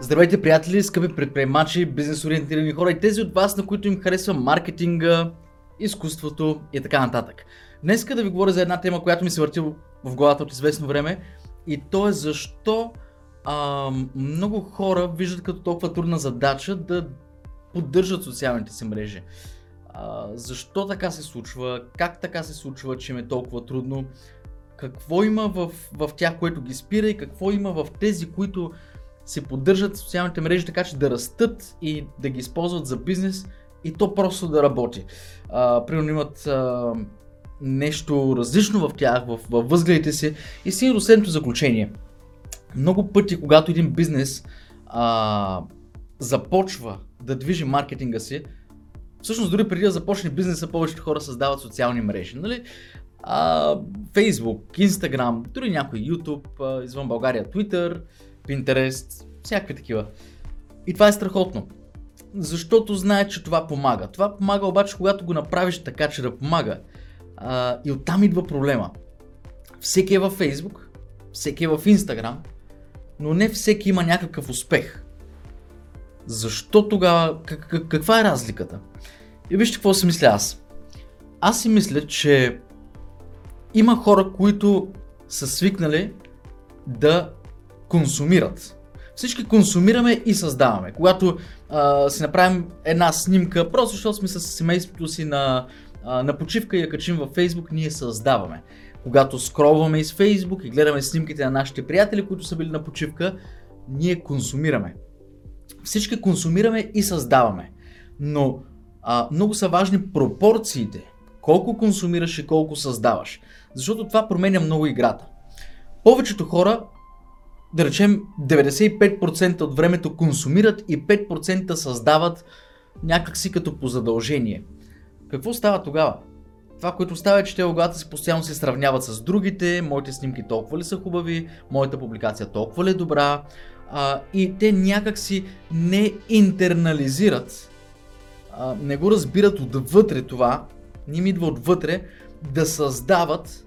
Здравейте, приятели, скъпи предприемачи, бизнес ориентирани хора и тези от вас, на които им харесва маркетинга, изкуството и така нататък. Днес да ви говоря за една тема, която ми се върти в главата от известно време и то е защо а, много хора виждат като толкова трудна задача да поддържат социалните си мрежи. А, защо така се случва, как така се случва, че им е толкова трудно, какво има в, в тях, което ги спира и какво има в тези, които се поддържат социалните мрежи така, че да растат и да ги използват за бизнес и то просто да работи. А, примерно имат а, нещо различно в тях, в, в възгледите си и стига до следното заключение. Много пъти, когато един бизнес а, започва да движи маркетинга си, всъщност дори преди да започне бизнеса, повечето хора създават социални мрежи. Нали? А, Facebook, Instagram, дори някой YouTube, а, извън България Twitter, Pinterest, всякакви такива. И това е страхотно. Защото знае, че това помага. Това помага обаче, когато го направиш така, че да помага. А, и оттам идва проблема. Всеки е във Facebook, всеки е в Instagram, но не всеки има някакъв успех. Защо тогава? Как, каква е разликата? И вижте какво си мисля аз. Аз си мисля, че има хора, които са свикнали да консумират. Всички консумираме и създаваме. Когато а, си направим една снимка, просто защото сме с семейството си на, а, на почивка и я качим във Facebook, ние създаваме. Когато скролваме из Facebook и гледаме снимките на нашите приятели, които са били на почивка, ние консумираме. Всички консумираме и създаваме. Но а, много са важни пропорциите. Колко консумираш и колко създаваш. Защото това променя много играта. Повечето хора да речем 95% от времето консумират и 5% създават някакси като по задължение. Какво става тогава? Това, което става е, че те главата си постоянно се сравняват с другите, моите снимки толкова ли са хубави, моята публикация толкова ли е добра а, и те някакси не интернализират, а, не го разбират отвътре това, не им идва отвътре да създават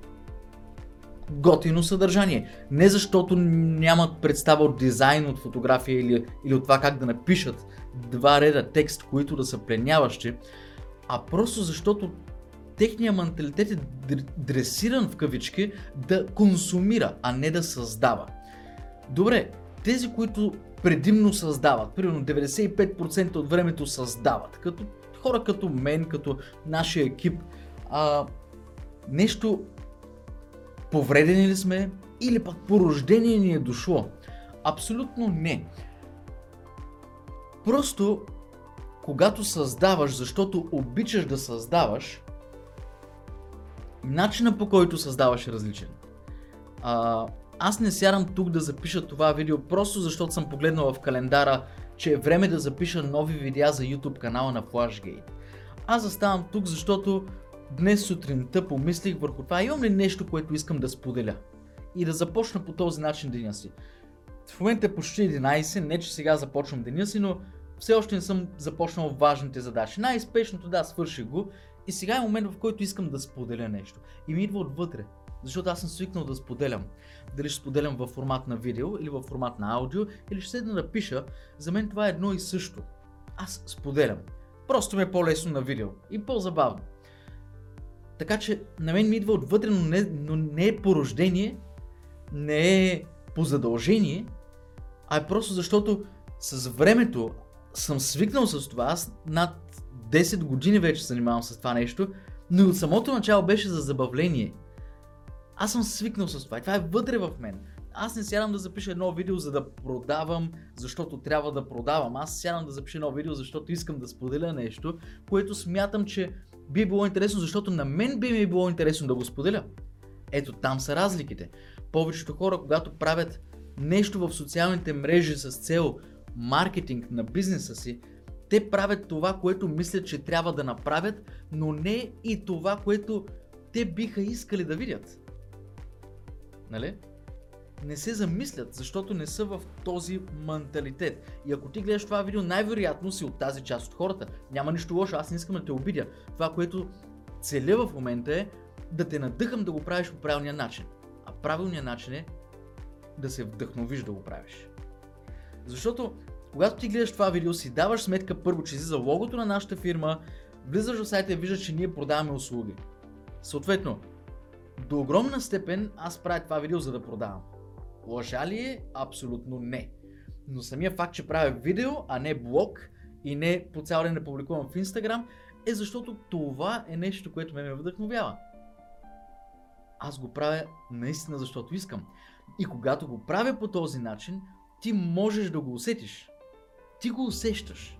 готино съдържание. Не защото нямат представа от дизайн, от фотография или, или от това как да напишат два реда текст, които да са пленяващи, а просто защото техният менталитет е дресиран в кавички да консумира, а не да създава. Добре, тези, които предимно създават, примерно 95% от времето създават, като хора като мен, като нашия екип, а, нещо Повредени ли сме или пък по рождение ни е дошло? Абсолютно не. Просто когато създаваш, защото обичаш да създаваш, начина по който създаваш е различен. А, аз не сядам тук да запиша това видео, просто защото съм погледнал в календара, че е време да запиша нови видеа за YouTube канала на Flashgate. Аз заставам тук, защото Днес сутринта помислих върху това, имам ли нещо, което искам да споделя и да започна по този начин деня си. В момента е почти 11, не че сега започвам деня си, но все още не съм започнал важните задачи. Най-спешното да, свърших го и сега е момент в който искам да споделя нещо. И ми идва отвътре, защото аз съм свикнал да споделям. Дали ще споделям във формат на видео или във формат на аудио, или ще седна да пиша, за мен това е едно и също. Аз споделям. Просто ми е по-лесно на видео и по-забавно. Така че на мен ми идва отвътре, но не, но не е по рождение, не е по задължение, а е просто защото с времето съм свикнал с това. Аз над 10 години вече занимавам с това нещо, но от самото начало беше за забавление. Аз съм свикнал с това и това е вътре в мен. Аз не сядам да запиша едно видео за да продавам, защото трябва да продавам. Аз сядам да запиша едно видео, защото искам да споделя нещо, което смятам, че би било интересно, защото на мен би ми било интересно да го споделя. Ето там са разликите. Повечето хора, когато правят нещо в социалните мрежи с цел маркетинг на бизнеса си, те правят това, което мислят, че трябва да направят, но не и това, което те биха искали да видят. Нали? Не се замислят, защото не са в този менталитет. И ако ти гледаш това видео, най-вероятно си от тази част от хората. Няма нищо лошо, аз не искам да те обидя. Това, което целя в момента е да те надъхам да го правиш по правилния начин. А правилният начин е да се вдъхновиш да го правиш. Защото когато ти гледаш това видео, си даваш сметка първо, че си за логото на нашата фирма, влизаш в сайта и виждаш, че ние продаваме услуги. Съответно, до огромна степен аз правя това видео за да продавам. Лъжа ли е? Абсолютно не. Но самия факт, че правя видео, а не блог и не по цял ден не публикувам в Инстаграм, е защото това е нещо, което ме ме вдъхновява. Аз го правя наистина защото искам. И когато го правя по този начин, ти можеш да го усетиш. Ти го усещаш.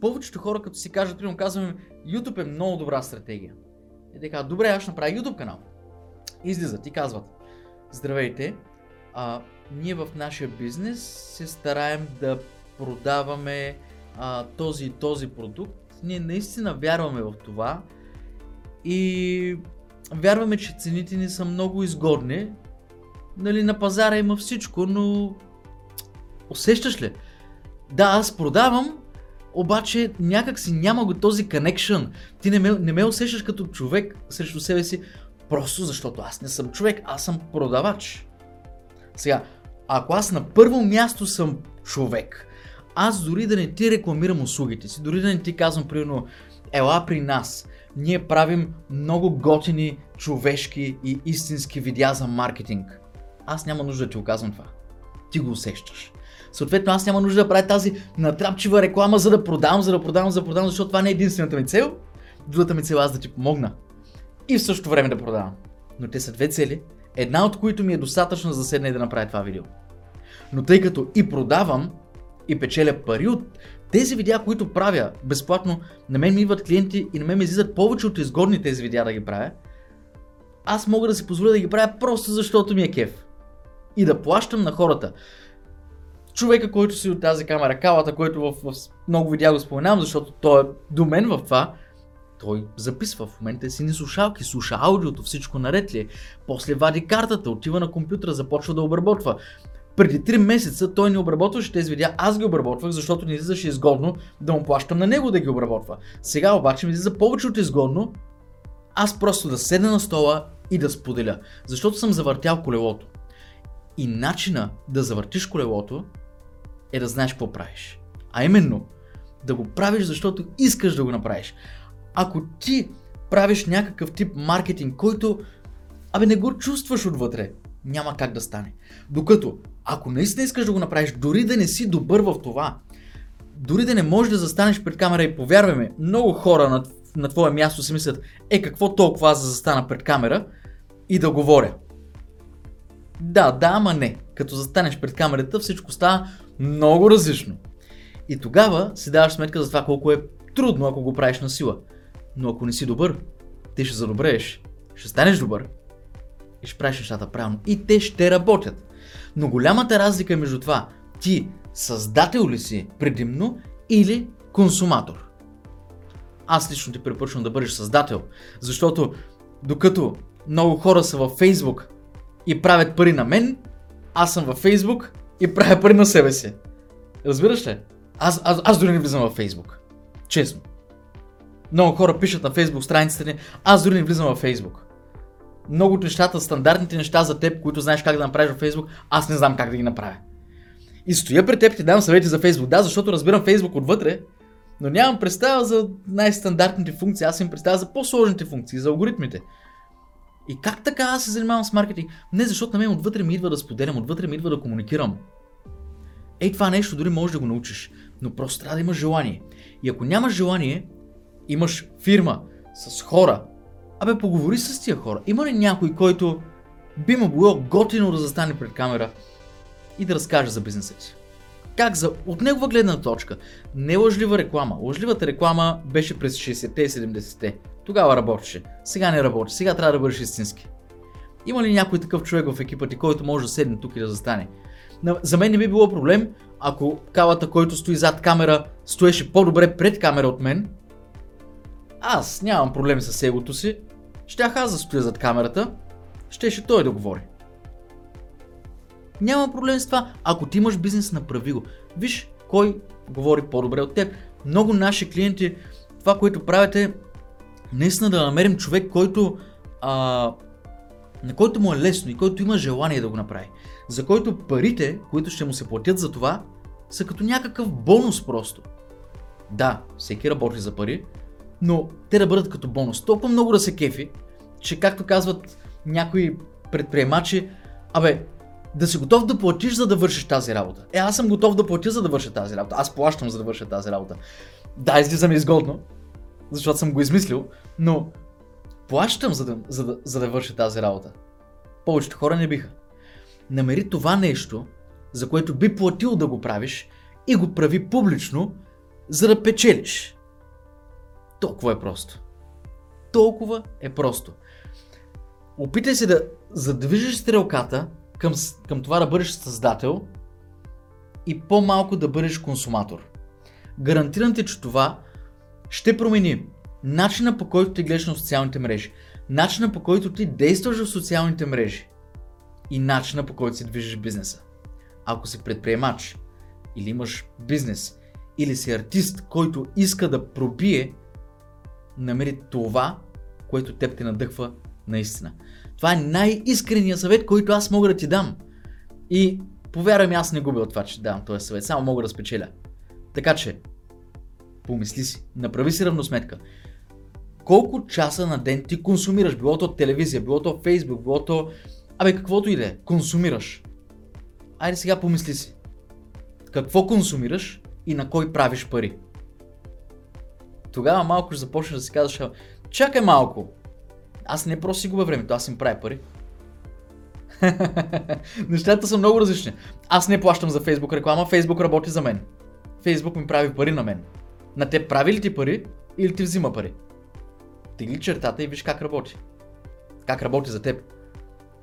Повечето хора, като си кажат, примерно казваме, YouTube е много добра стратегия. И те казват, добре, аз ще направя YouTube канал. Излизат и казват, здравейте, а, ние в нашия бизнес се стараем да продаваме а, този и този продукт. Ние наистина вярваме в това и вярваме, че цените ни са много изгодни. Нали, на пазара има всичко, но усещаш ли? Да, аз продавам, обаче някак си няма го този connection. Ти не ме, не ме усещаш като човек срещу себе си, просто защото аз не съм човек, аз съм продавач. Сега, ако аз на първо място съм човек, аз дори да не ти рекламирам услугите си, дори да не ти казвам, примерно, ела при нас, ние правим много готини, човешки и истински видеа за маркетинг. Аз няма нужда да ти оказвам това. Ти го усещаш. Съответно, аз няма нужда да правя тази натрапчива реклама, за да продавам, за да продавам, за да продавам, защото това не е единствената ми цел. Другата ми цел е аз да ти помогна. И в същото време да продавам. Но те са две цели, една от които ми е достатъчно за седна и да направя това видео. Но тъй като и продавам, и печеля пари от тези видеа, които правя безплатно, на мен ми идват клиенти и на мен ми излизат повече от изгодни тези видеа да ги правя, аз мога да си позволя да ги правя просто защото ми е кеф. И да плащам на хората. Човека, който си от тази камера, калата, който в, в много видеа го споменавам, защото той е до мен в това, той записва в момента си ни слушалки, слуша аудиото, всичко наред ли е. После вади картата, отива на компютъра, започва да обработва. Преди 3 месеца той не обработваше тези видеа, аз ги обработвах, защото не излизаше изгодно да му плащам на него да ги обработва. Сега обаче ми излиза повече от изгодно, аз просто да седна на стола и да споделя, защото съм завъртял колелото. И начина да завъртиш колелото е да знаеш какво правиш. А именно, да го правиш, защото искаш да го направиш. Ако ти правиш някакъв тип маркетинг, който абе не го чувстваш отвътре, няма как да стане. Докато, ако наистина искаш да го направиш, дори да не си добър в това, дори да не можеш да застанеш пред камера и повярвай ме, много хора на, на твое място си мислят, е какво толкова аз да застана пред камера и да говоря. Да, да, ама не. Като застанеш пред камерата, всичко става много различно. И тогава си даваш сметка за това колко е трудно, ако го правиш на сила. Но ако не си добър, ти ще задобрееш, ще станеш добър и ще правиш нещата правилно. И те ще работят. Но голямата разлика е между това, ти създател ли си предимно или консуматор. Аз лично ти препоръчвам да бъдеш създател, защото докато много хора са във Фейсбук и правят пари на мен, аз съм във Фейсбук и правя пари на себе си. Разбираш ли? Аз, аз, аз дори не влизам във Фейсбук. Честно. Много хора пишат на Фейсбук страниците ни, аз дори не влизам във Фейсбук. Много от нещата, стандартните неща за теб, които знаеш как да направиш във Фейсбук, аз не знам как да ги направя. И стоя пред теб и ти давам съвети за Фейсбук. Да, защото разбирам Фейсбук отвътре, но нямам представа за най-стандартните функции. Аз им представя за по-сложните функции, за алгоритмите. И как така аз се занимавам с маркетинг? Не, защото на мен отвътре ми идва да споделям, отвътре ми идва да комуникирам. Ей, това нещо дори можеш да го научиш, но просто трябва да имаш желание. И ако нямаш желание, имаш фирма с хора, абе поговори с тия хора. Има ли някой, който би му било готино да застане пред камера и да разкаже за бизнеса си? Как за, от негова гледна точка, не лъжлива реклама. Лъжливата реклама беше през 60-те и 70-те. Тогава работеше. Сега не работи. Сега трябва да бъдеш истински. Има ли някой такъв човек в екипа ти, който може да седне тук и да застане? За мен не би било проблем, ако калата, който стои зад камера, стоеше по-добре пред камера от мен. Аз нямам проблеми с егото си. Щях аз да стоя зад камерата. Щеше той да говори. Няма проблем с това. Ако ти имаш бизнес, направи го. Виж кой говори по-добре от теб. Много наши клиенти, това, което правите, наистина да намерим човек, който а, на който му е лесно и който има желание да го направи, за който парите, които ще му се платят за това, са като някакъв бонус просто. Да, всеки работи за пари, но те да бъдат като бонус. Толкова много да се кефи, че както казват някои предприемачи, абе, да си готов да платиш, за да вършиш тази работа. Е, аз съм готов да платя, за да върша тази работа. Аз плащам, за да върша тази работа. Да, излиза ми изгодно, защото съм го измислил, но плащам, за да, за да, за да върша тази работа. Повечето хора не биха. Намери това нещо, за което би платил да го правиш и го прави публично, за да печелиш. Толкова е просто. Толкова е просто. Опитай се да задвижиш стрелката към, към това да бъдеш създател и по-малко да бъдеш консуматор. Гарантирам ти, че това ще промени начина по който ти гледаш на социалните мрежи, начина по който ти действаш в социалните мрежи и начина по който си движиш бизнеса. Ако си предприемач или имаш бизнес или си артист, който иска да пробие, намери това, което теб те надъхва наистина. Това е най-искреният съвет, който аз мога да ти дам. И повярвай ми, аз не губя от това, че давам този съвет. Само мога да спечеля. Така че, помисли си, направи си равносметка. Колко часа на ден ти консумираш? Било то телевизия, било то фейсбук, било то... Абе, каквото и да е, консумираш. Айде сега помисли си. Какво консумираш и на кой правиш пари? Тогава малко ще започнеш да си казваш, чакай малко, аз не просто си губя времето, аз им правя пари. Нещата са много различни. Аз не плащам за Facebook реклама, Facebook работи за мен. Facebook ми прави пари на мен. На те прави ли ти пари или ти взима пари? Ти ли чертата и виж как работи. Как работи за теб.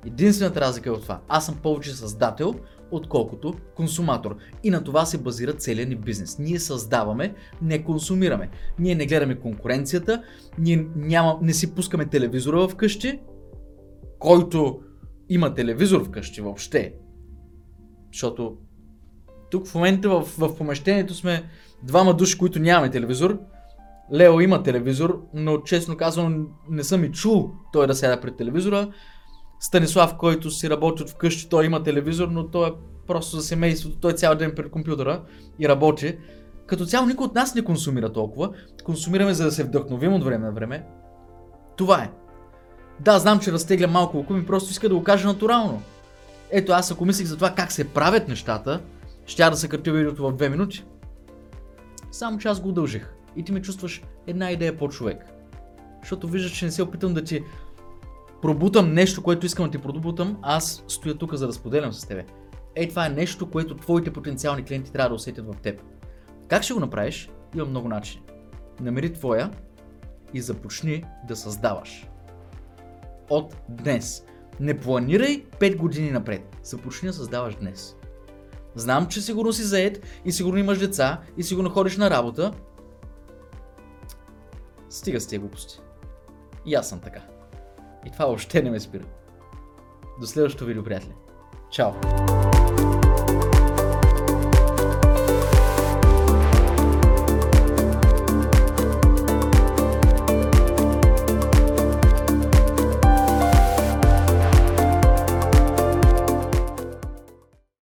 Единствената разлика е от това. Аз съм повече създател, отколкото консуматор. И на това се базира целият ни бизнес. Ние създаваме, не консумираме. Ние не гледаме конкуренцията, ние няма, не си пускаме телевизора вкъщи, който има телевизор вкъщи въобще. Защото тук в момента в, в помещението сме двама души, които нямаме телевизор. Лео има телевизор, но честно казвам не съм и чул той да седа пред телевизора. Станислав, който си работи от вкъщи, той има телевизор, но той е просто за семейството, той е цял ден пред компютъра и работи. Като цяло никой от нас не консумира толкова. Консумираме за да се вдъхновим от време на време. Това е. Да, знам, че разтегля малко око ми, просто иска да го кажа натурално. Ето аз ако мислих за това как се правят нещата, ще да съкратя видеото в две минути. Само че аз го удължих. И ти ми чувстваш една идея по човек. Защото виждаш, че не се опитам да ти пробутам нещо, което искам да ти пробутам, аз стоя тук за да споделям с тебе. Ей, това е нещо, което твоите потенциални клиенти трябва да усетят в теб. Как ще го направиш? Има много начини. Намери твоя и започни да създаваш. От днес. Не планирай 5 години напред. Започни да създаваш днес. Знам, че сигурно си заед и сигурно имаш деца и сигурно ходиш на работа. Стига с тия глупости. И аз съм така. И това въобще не ме спира. До следващото видео, приятели. Чао!